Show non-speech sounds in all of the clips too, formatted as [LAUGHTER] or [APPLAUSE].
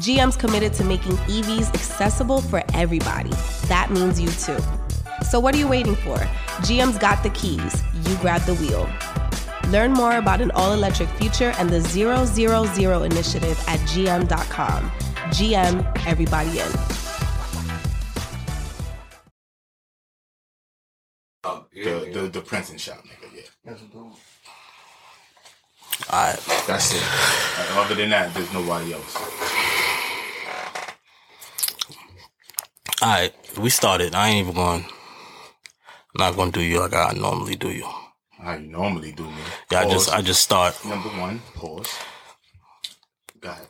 GM's committed to making EVs accessible for everybody. That means you too. So, what are you waiting for? GM's got the keys. You grab the wheel. Learn more about an all electric future and the 000 initiative at gm.com. GM, everybody in. The, the the printing shop, nigga. Yeah, Alright. that's it. Other than that, there's nobody else. Alright. We started. I ain't even going. I'm not gonna do you like I normally do you. I normally do, me. Yeah, I just I just start. number one. Pause. Got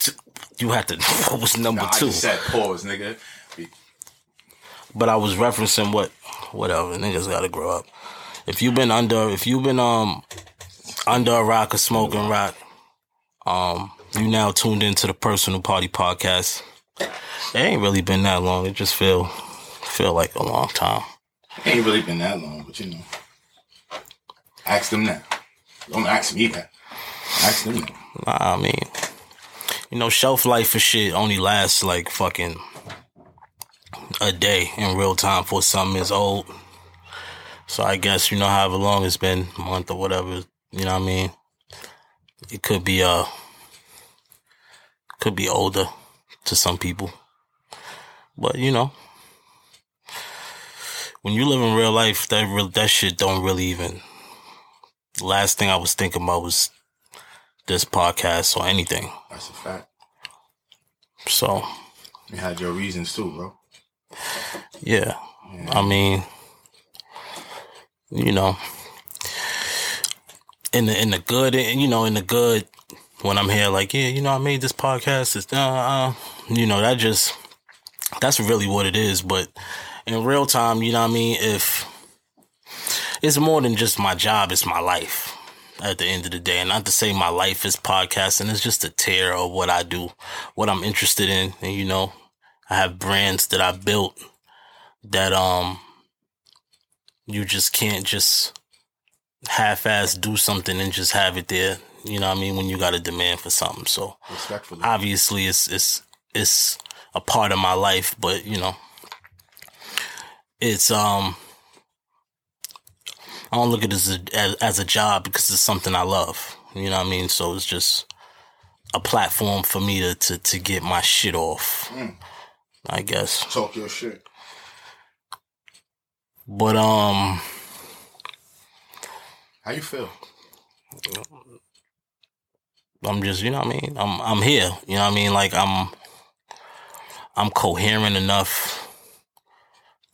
it. You had to [LAUGHS] what was number Nah, I two? just said pause, nigga. But I was referencing what whatever, niggas gotta grow up. If you've been under if you've been um under a rock or smoking rock, um, you now tuned into the personal party podcast. It ain't really been that long. It just feel feel like a long time. Ain't really been that long, but you know. Ask them now. Don't ask me that. Ask them now. Nah, I mean, you know, shelf life for shit only lasts like fucking a day in real time for something is old. So I guess, you know, however long it's been, month or whatever, you know what I mean? It could be, uh, could be older to some people. But, you know, when you live in real life, that real, that shit don't really even, last thing I was thinking about was this podcast or anything. That's a fact. So You had your reasons too, bro. yeah, I mean, you know, in the in the good, and you know, in the good, when I'm here, like yeah, you know, I made this podcast. It's uh, uh you know, that just that's really what it is. But in real time, you know what I mean? If it's more than just my job, it's my life at the end of the day. And not to say my life is podcasting, it's just a tier of what I do, what I'm interested in. And you know, I have brands that I built that um you just can't just half ass do something and just have it there. You know what I mean? When you got a demand for something. So Respectfully. obviously it's it's it's a part of my life, but you know, it's um, I don't look at it as a as, as a job because it's something I love. You know what I mean? So it's just a platform for me to to, to get my shit off. I guess, Talk your shit. but um, How you feel? I'm just you know what I mean. I'm I'm here. You know what I mean? Like I'm I'm coherent enough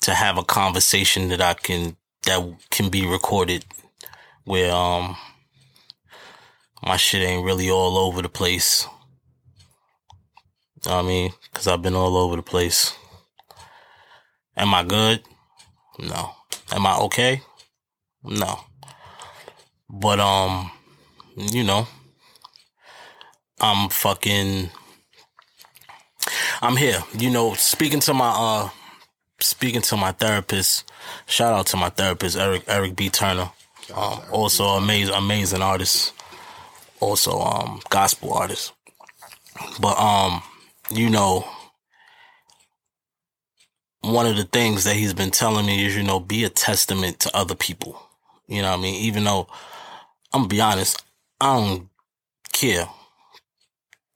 to have a conversation that I can that can be recorded where um my shit ain't really all over the place. I mean? Cause I've been all over the place. Am I good? No. Am I okay? No. But um, you know, I'm fucking I'm here. You know, speaking to my uh speaking to my therapist. Shout out to my therapist, Eric Eric B. Turner. Um, also amazing amazing artist. Also um gospel artist. But um, you know, one of the things that he's been telling me is, you know, be a testament to other people. You know what I mean? Even though I'm gonna be honest, I don't care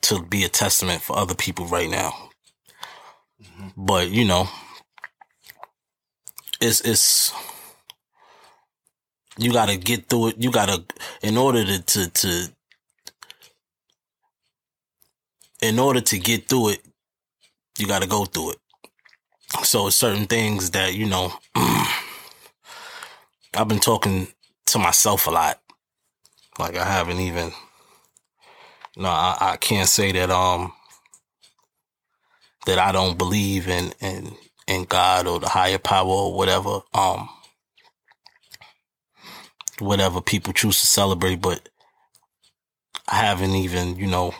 to be a testament for other people right now. But you know, it's it's you got to get through it. You got to in order to to to in order to get through it, you got to go through it. So certain things that you know. [CLEARS THROAT] I've been talking to myself a lot. Like I haven't even. No, I, I can't say that. Um, that I don't believe in in in God or the higher power or whatever um whatever people choose to celebrate, but I haven't even, you know,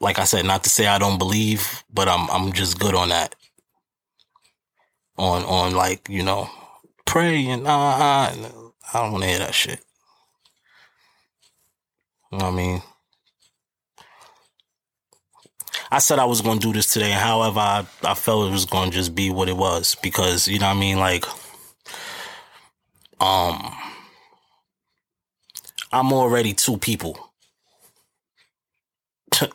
like I said, not to say I don't believe, but I'm I'm just good on that. On on like, you know, pray and uh, uh I don't want to hear that shit. You know what I mean? I said I was going to do this today, however, I, I felt it was going to just be what it was because, you know what I mean? Like, um, I'm already two people. [LAUGHS] you know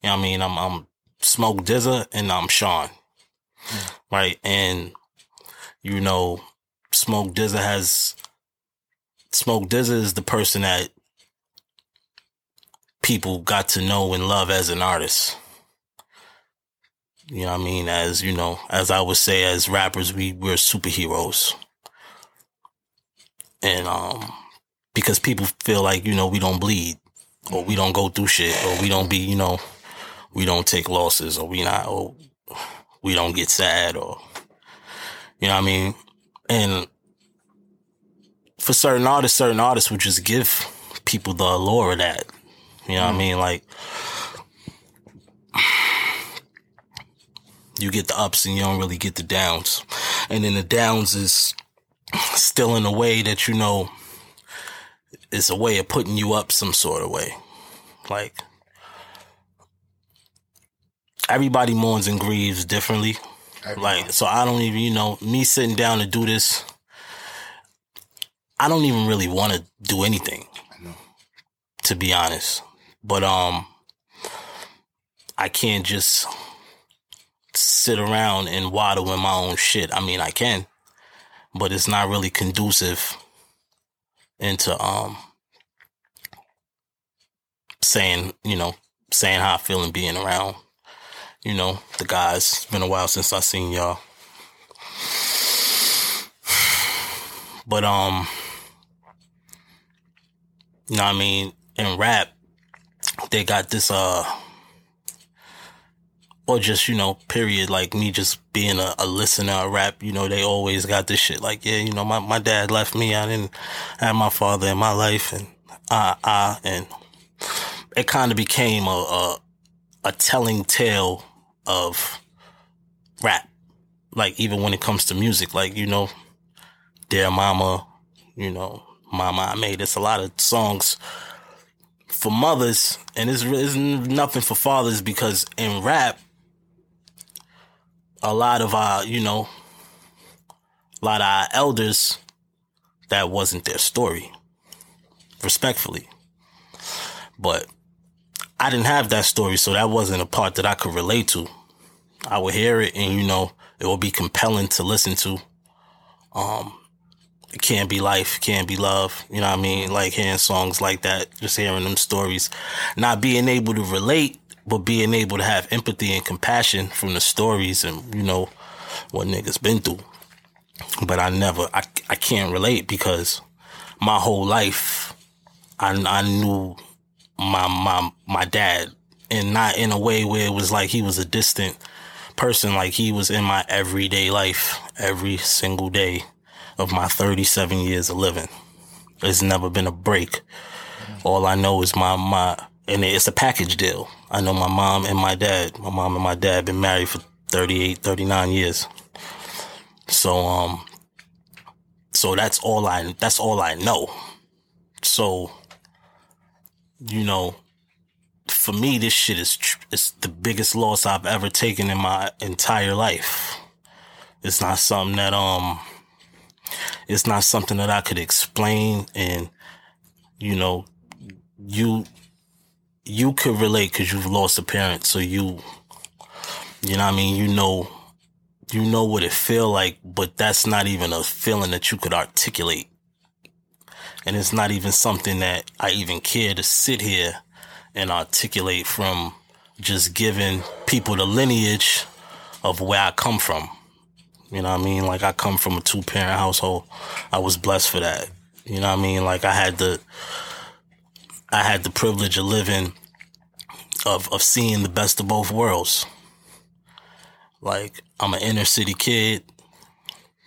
what I mean? I'm, I'm Smoke DZA and I'm Sean. Mm. Right. And, you know, Smoke DZA has, Smoke DZA is the person that people got to know and love as an artist. You know what I mean? As, you know, as I would say, as rappers, we, we're superheroes. And, um, because people feel like, you know, we don't bleed or we don't go through shit or we don't be, you know, we don't take losses or we not, or we don't get sad or, you know what I mean? And for certain artists, certain artists would just give people the allure of that. You know what mm. I mean? Like, you get the ups and you don't really get the downs. And then the downs is still in a way that you know it's a way of putting you up some sort of way. Like everybody mourns and grieves differently. Everybody. Like so I don't even you know, me sitting down to do this, I don't even really want to do anything. To be honest. But um I can't just sit around and waddle in my own shit. I mean, I can, but it's not really conducive into um saying, you know, saying how I feel and being around, you know, the guys. It's been a while since I seen y'all. But um you know I mean, in rap, they got this uh or just, you know, period, like me just being a, a listener of rap, you know, they always got this shit like, yeah, you know, my, my dad left me. I didn't have my father in my life and I, and it kind of became a, a, a telling tale of rap. Like even when it comes to music, like, you know, Dear Mama, you know, Mama I Made. It's a lot of songs for mothers and it's, it's nothing for fathers because in rap, a lot of our, you know, a lot of our elders, that wasn't their story. Respectfully. But I didn't have that story, so that wasn't a part that I could relate to. I would hear it and, you know, it would be compelling to listen to. Um, it can't be life, can't be love. You know what I mean? Like hearing songs like that, just hearing them stories, not being able to relate but being able to have empathy and compassion from the stories and, you know, what niggas been through. But I never, I, I can't relate because my whole life, I, I knew my, my, my dad and not in a way where it was like he was a distant person. Like he was in my everyday life every single day of my 37 years of living. There's never been a break. All I know is my, my, and it's a package deal. I know my mom and my dad. My mom and my dad been married for 38, 39 years. So, um, so that's all I, that's all I know. So, you know, for me, this shit is, it's the biggest loss I've ever taken in my entire life. It's not something that, um, it's not something that I could explain and, you know, you, you could relate because you've lost a parent. So you, you know I mean? You know, you know what it feel like, but that's not even a feeling that you could articulate. And it's not even something that I even care to sit here and articulate from just giving people the lineage of where I come from. You know what I mean? Like I come from a two parent household. I was blessed for that. You know what I mean? Like I had the, I had the privilege of living, of, of seeing the best of both worlds. Like, I'm an inner city kid.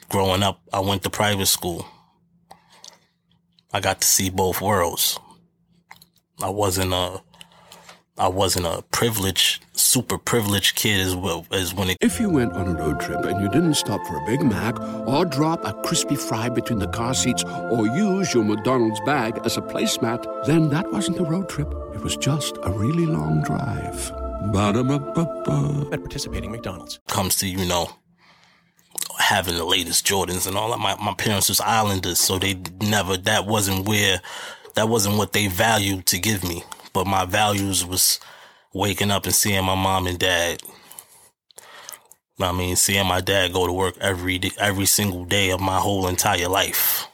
Growing up, I went to private school. I got to see both worlds. I wasn't a, I wasn't a privileged, super privileged kid as well as when it. If you went on a road trip and you didn't stop for a Big Mac or drop a crispy fry between the car seats or use your McDonald's bag as a placemat, then that wasn't a road trip. It was just a really long drive. Ba-da-ba-ba-ba. At participating McDonald's. comes to you know having the latest Jordans and all that. My my parents was Islanders, so they never that wasn't where that wasn't what they valued to give me. But my values was waking up and seeing my mom and dad. I mean, seeing my dad go to work every day, every single day of my whole entire life.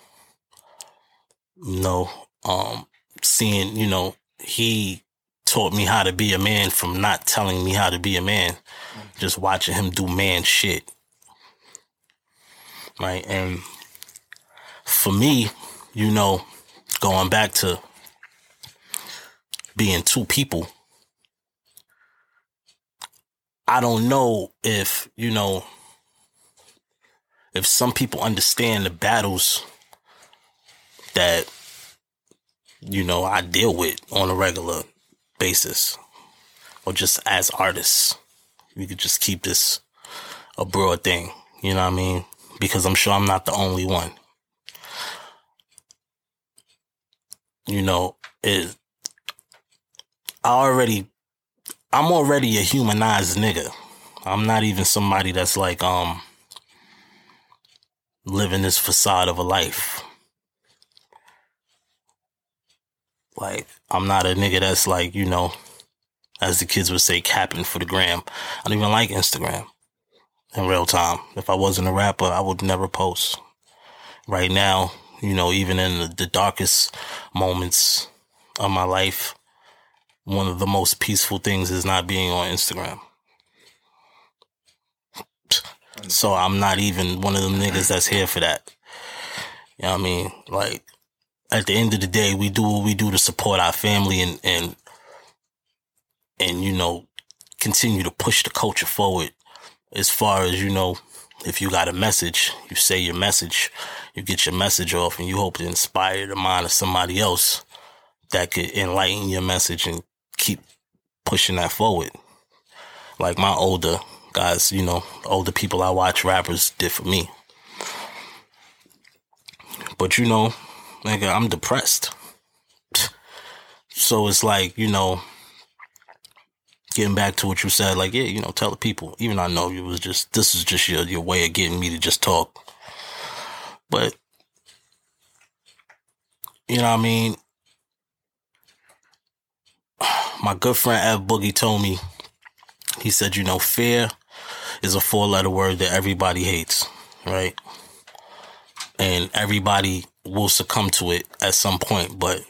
You know, um, seeing you know he taught me how to be a man from not telling me how to be a man just watching him do man shit. Right. And for me, you know, going back to being two people, I don't know if, you know, if some people understand the battles that, you know, I deal with on a regular basis or just as artists we could just keep this a broad thing. You know what I mean? Because I'm sure I'm not the only one. You know, it, I already, I'm already a humanized nigga. I'm not even somebody that's like, um, living this facade of a life. Like, I'm not a nigga that's like, you know, as the kids would say, capping for the gram. I don't even like Instagram in real time. If I wasn't a rapper, I would never post. Right now, you know, even in the, the darkest moments of my life, one of the most peaceful things is not being on Instagram. So I'm not even one of them niggas that's here for that. You know what I mean? Like, at the end of the day, we do what we do to support our family and, and and you know continue to push the culture forward as far as you know if you got a message you say your message you get your message off and you hope to inspire the mind of somebody else that could enlighten your message and keep pushing that forward like my older guys you know older people i watch rappers did for me but you know nigga i'm depressed so it's like you know getting back to what you said, like, yeah, you know, tell the people, even I know it was just, this is just your, your way of getting me to just talk. But, you know what I mean? My good friend Ev Boogie told me, he said, you know, fear is a four letter word that everybody hates, right? And everybody will succumb to it at some point, but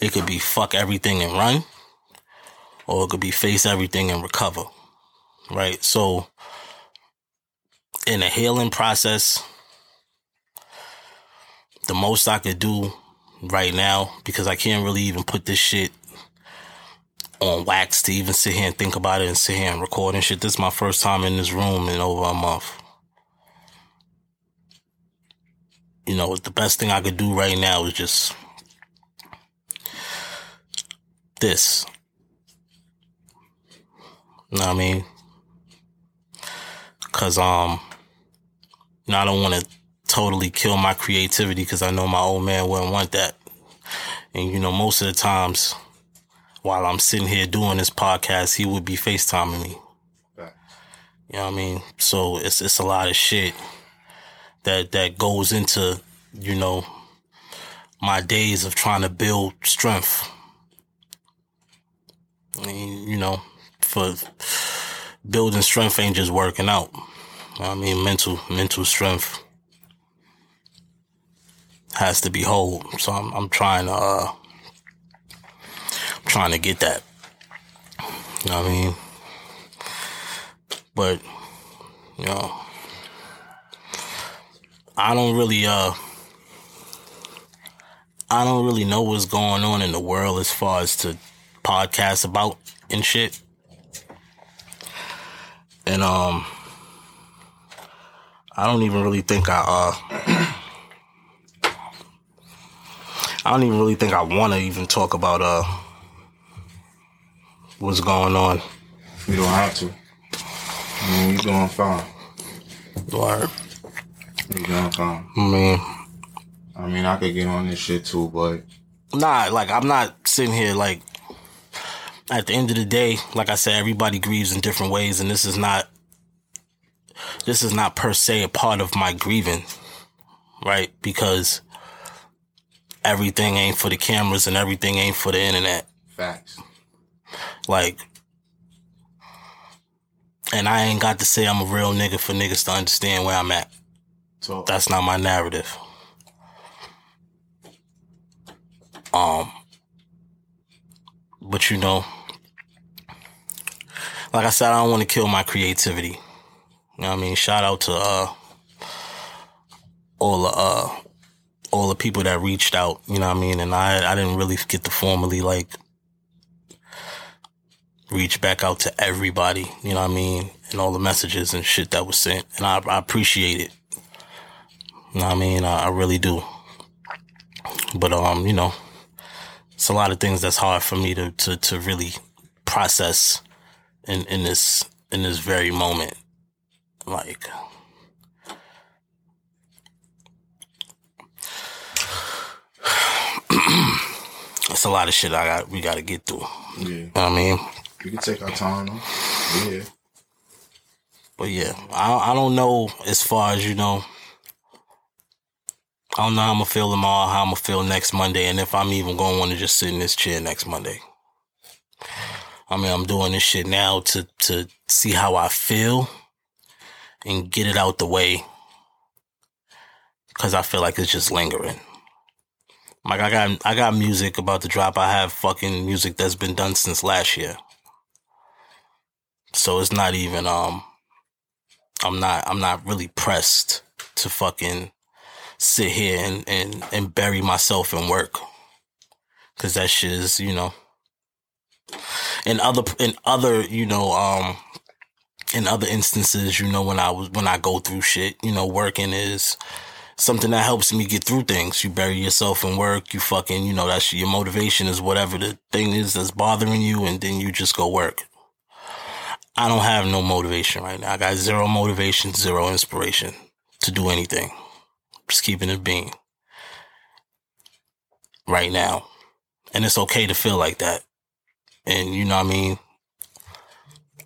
it could be fuck everything and run or it could be face everything and recover. Right? So in the healing process, the most I could do right now, because I can't really even put this shit on wax to even sit here and think about it and sit here and record and shit. This is my first time in this room in over a month. You know, the best thing I could do right now is just this. You know what I mean? Cause, um, you I don't want to totally kill my creativity because I know my old man wouldn't want that. And, you know, most of the times while I'm sitting here doing this podcast, he would be FaceTiming me. Right. You know what I mean? So it's, it's a lot of shit that, that goes into, you know, my days of trying to build strength. I mean, you know, for building strength ain't just working out. I mean, mental, mental strength has to be whole. So I'm, I'm trying to, uh, trying to get that. You know what I mean? But, you know, I don't really, uh, I don't really know what's going on in the world as far as to podcast about and shit. And, um, I don't even really think I uh [CLEARS THROAT] I don't even really think I want to even talk about uh what's going on. You don't have to. I mean, you're doing fine. Word. You're doing fine. I mean, I mean, I could get on this shit too, but nah, like I'm not sitting here like at the end of the day, like I said, everybody grieves in different ways, and this is not this is not per se a part of my grieving, right? Because everything ain't for the cameras and everything ain't for the internet. facts. Like, and I ain't got to say I'm a real nigga for niggas to understand where I'm at. So That's not my narrative. Um, but you know, like I said, I don't want to kill my creativity. You know what I mean? Shout out to uh all the uh all the people that reached out, you know what I mean? And I I didn't really get to formally like reach back out to everybody, you know what I mean? And all the messages and shit that was sent. And I, I appreciate it. You know what I mean? I, I really do. But um, you know, it's a lot of things that's hard for me to to to really process in in this in this very moment. Like [SIGHS] it's a lot of shit I got we got to get through. yeah, You know what I mean? We can take our time. Though. Yeah, But yeah, I I don't know as far as you know. I don't know how I'm gonna feel tomorrow, how I'm gonna feel next Monday, and if I'm even gonna want to just sit in this chair next Monday. I mean, I'm doing this shit now to to see how I feel and get it out the way because I feel like it's just lingering. Like I got I got music about to drop. I have fucking music that's been done since last year. So it's not even um I'm not I'm not really pressed to fucking sit here and and, and bury myself in work. Cause that shit is, you know in other in other, you know, um in other instances, you know, when I was when I go through shit, you know, working is something that helps me get through things. You bury yourself in work, you fucking, you know, that's your motivation is whatever the thing is that's bothering you, and then you just go work. I don't have no motivation right now. I got zero motivation, zero inspiration to do anything. Just keeping it being right now. And it's okay to feel like that. And you know what I mean?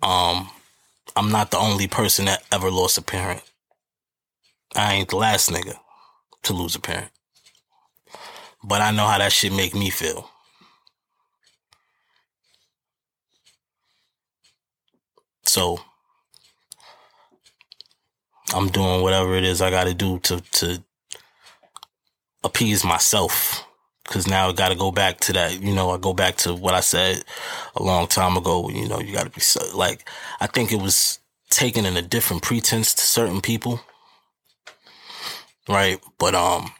Um, I'm not the only person that ever lost a parent. I ain't the last nigga to lose a parent. But I know how that shit make me feel. So I'm doing whatever it is I got to do to to appease myself. Cause now I got to go back to that. You know, I go back to what I said a long time ago. You know, you got to be like. I think it was taken in a different pretense to certain people, right? But um,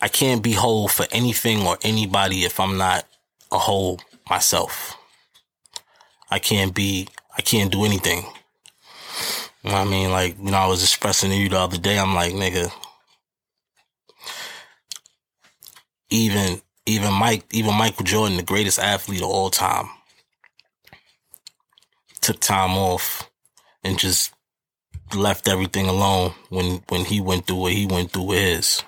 I can't be whole for anything or anybody if I'm not a whole myself. I can't be, I can't do anything. You know I mean? Like, you know, I was expressing to you the other day, I'm like, nigga, even, even Mike, even Michael Jordan, the greatest athlete of all time, took time off and just left everything alone when, when he went through what he went through with his.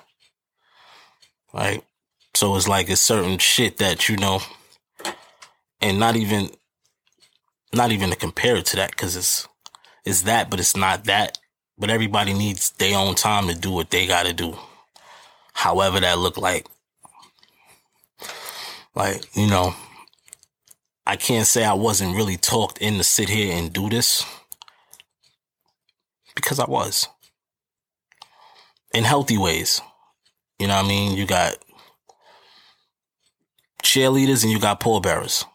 Right? So it's like it's certain shit that, you know, and not even, not even to compare it to that because it's it's that, but it's not that. But everybody needs their own time to do what they got to do, however that look like. Like you know, I can't say I wasn't really talked in to sit here and do this because I was in healthy ways. You know what I mean? You got cheerleaders and you got pallbearers.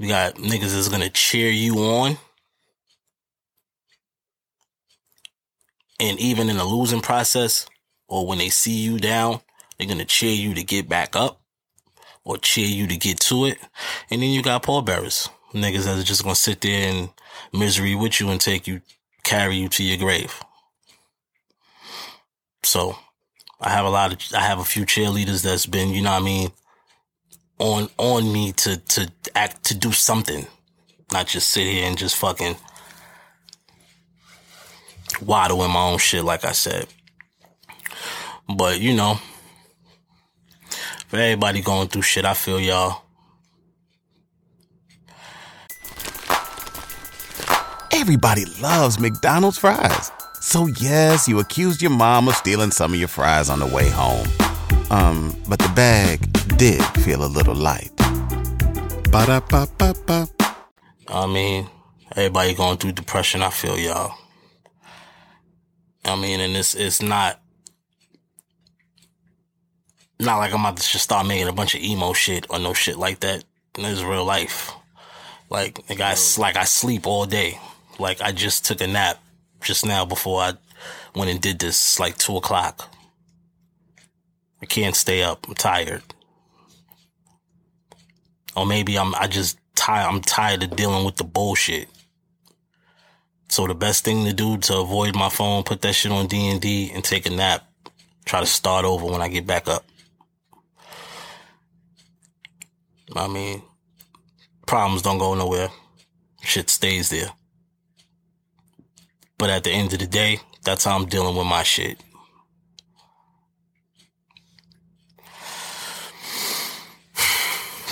You got niggas that's gonna cheer you on. And even in the losing process, or when they see you down, they're gonna cheer you to get back up or cheer you to get to it. And then you got pallbearers. niggas that's just gonna sit there in misery with you and take you, carry you to your grave. So I have a lot of, I have a few cheerleaders that's been, you know what I mean, on, on me to, to act, to do something, not just sit here and just fucking waddle in my own shit, like I said. But, you know, for everybody going through shit, I feel y'all. Everybody loves McDonald's fries. So yes, you accused your mom of stealing some of your fries on the way home. Um, but the bag did feel a little light. Ba-da-ba-ba-ba. I mean, everybody going through depression. I feel y'all. I mean, and it's it's not not like I'm about to just start making a bunch of emo shit or no shit like that. This is real life. Like, like I, like I sleep all day. Like I just took a nap just now before I went and did this. Like two o'clock. I can't stay up. I'm tired. Or maybe I'm I just tired. I'm tired of dealing with the bullshit. So the best thing to do to avoid my phone, put that shit on D and D and take a nap. Try to start over when I get back up. I mean, problems don't go nowhere. Shit stays there. But at the end of the day, that's how I'm dealing with my shit.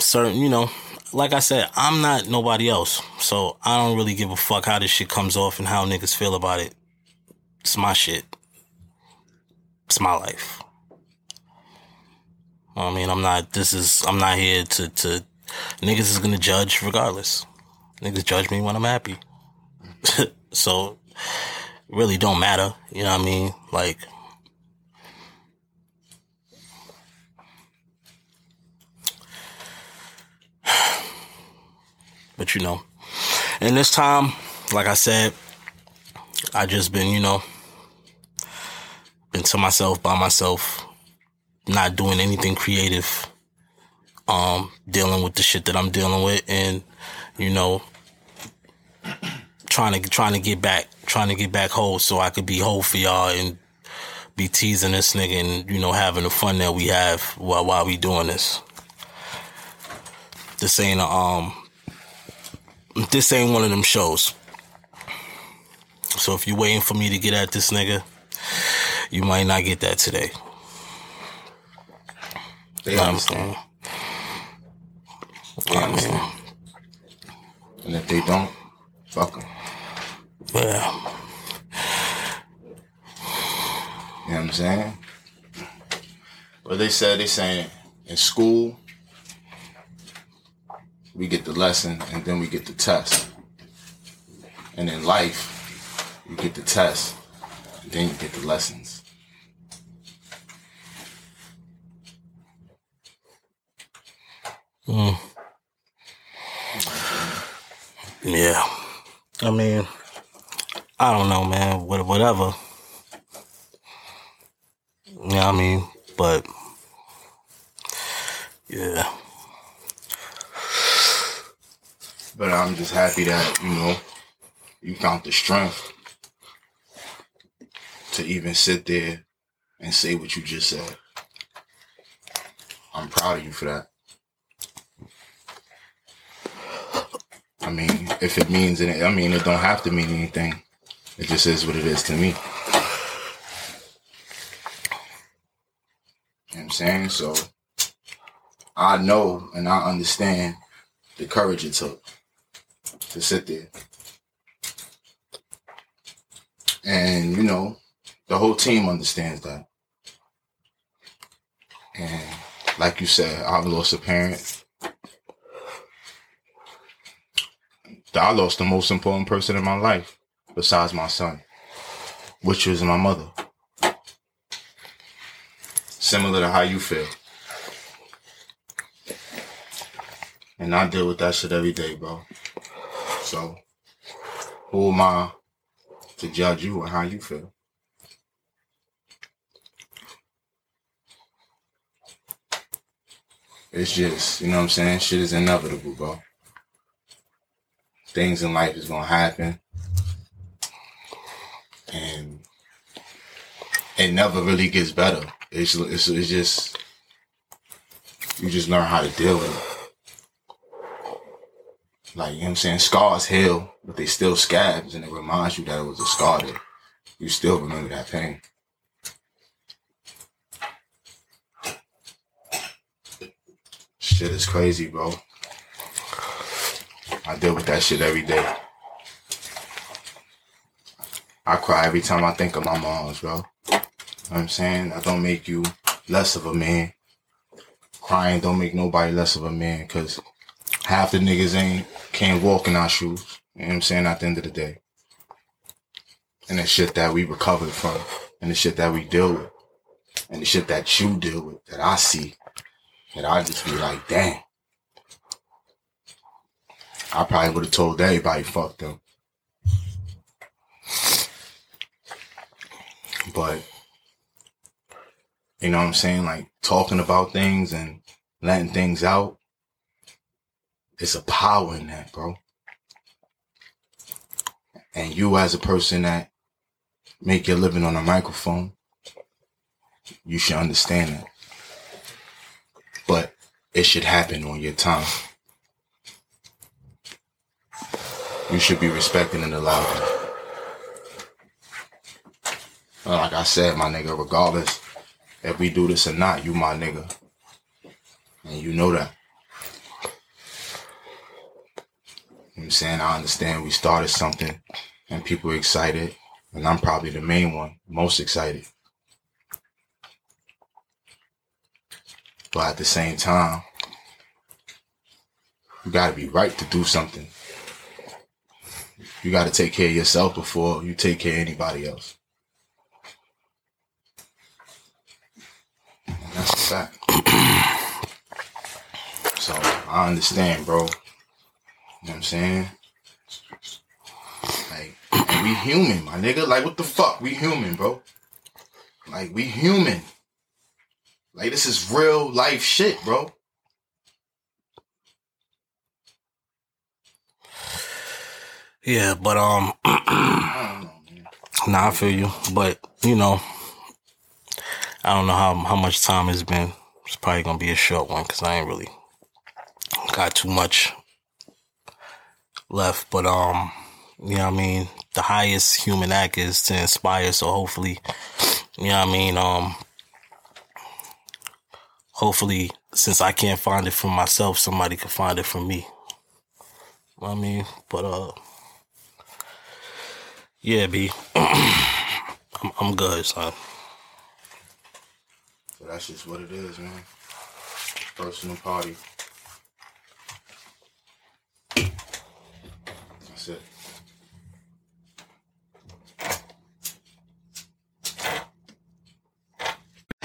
Certain, you know, like I said, I'm not nobody else. So I don't really give a fuck how this shit comes off and how niggas feel about it. It's my shit. It's my life. I mean, I'm not, this is, I'm not here to, to, niggas is gonna judge regardless. Niggas judge me when I'm happy. [LAUGHS] so, really don't matter. You know what I mean? Like, but you know, and this time, like I said, I just been, you know, been to myself by myself, not doing anything creative, um, dealing with the shit that I'm dealing with and, you know, trying to, trying to get back, trying to get back whole so I could be whole for y'all and be teasing this nigga and, you know, having the fun that we have while, while we doing this. This ain't a, um, this ain't one of them shows. So if you're waiting for me to get at this nigga, you might not get that today. They You know what I'm understand. saying? They understand. And if they don't, fuck them. Yeah. You know what I'm saying? But they said they saying in school we get the lesson and then we get the test. And in life, you get the test, then you get the lessons. Hmm. Yeah. I mean, I don't know, man. What- Whatever. Yeah, I mean, but yeah, But I'm just happy that, you know, you found the strength to even sit there and say what you just said. I'm proud of you for that. I mean, if it means it, I mean, it don't have to mean anything. It just is what it is to me. You know what I'm saying? So I know and I understand the courage it took to sit there. And, you know, the whole team understands that. And like you said, I've lost a parent. I lost the most important person in my life besides my son, which was my mother. Similar to how you feel. And I deal with that shit every day, bro. So, who am I to judge you or how you feel? It's just, you know what I'm saying? Shit is inevitable, bro. things in life is gonna happen, and it never really gets better. It's it's, it's just you just learn how to deal with it. Like you know what I'm saying, scars heal, but they still scabs, and it reminds you that it was a scar. That you still remember that pain. Shit is crazy, bro. I deal with that shit every day. I cry every time I think of my moms, bro. You know what I'm saying? I don't make you less of a man. Crying don't make nobody less of a man because half the niggas ain't can't walk in our shoes. You know what I'm saying? At the end of the day. And the shit that we recovered from and the shit that we deal with and the shit that you deal with that I see that I just be like, damn. I probably would have told everybody fuck them. But you know what I'm saying? Like talking about things and letting things out. It's a power in that, bro. And you as a person that make your living on a microphone, you should understand that. But it should happen on your time. You should be respecting and allowing. Like I said, my nigga, regardless if we do this or not, you my nigga. And you know that. You know I'm saying? I understand we started something and people are excited. And I'm probably the main one, most excited. But at the same time, you gotta be right to do something. You gotta take care of yourself before you take care of anybody else. And that's a fact. [CLEARS THROAT] so I understand, bro. You know what I'm saying? Like, [CLEARS THROAT] we human, my nigga. Like, what the fuck? We human, bro. Like, we human. Like, this is real life shit, bro. Yeah, but um, [CLEARS THROAT] nah, I feel you. But you know, I don't know how how much time it's been. It's probably gonna be a short one because I ain't really got too much left. But um, you know what I mean. The highest human act is to inspire. So hopefully, you know what I mean. Um, hopefully, since I can't find it for myself, somebody can find it for me. You know I mean, but uh. Yeah, B. [CLEARS THROAT] I'm, I'm good, son. So that's just what it is, man. Personal party. That's it.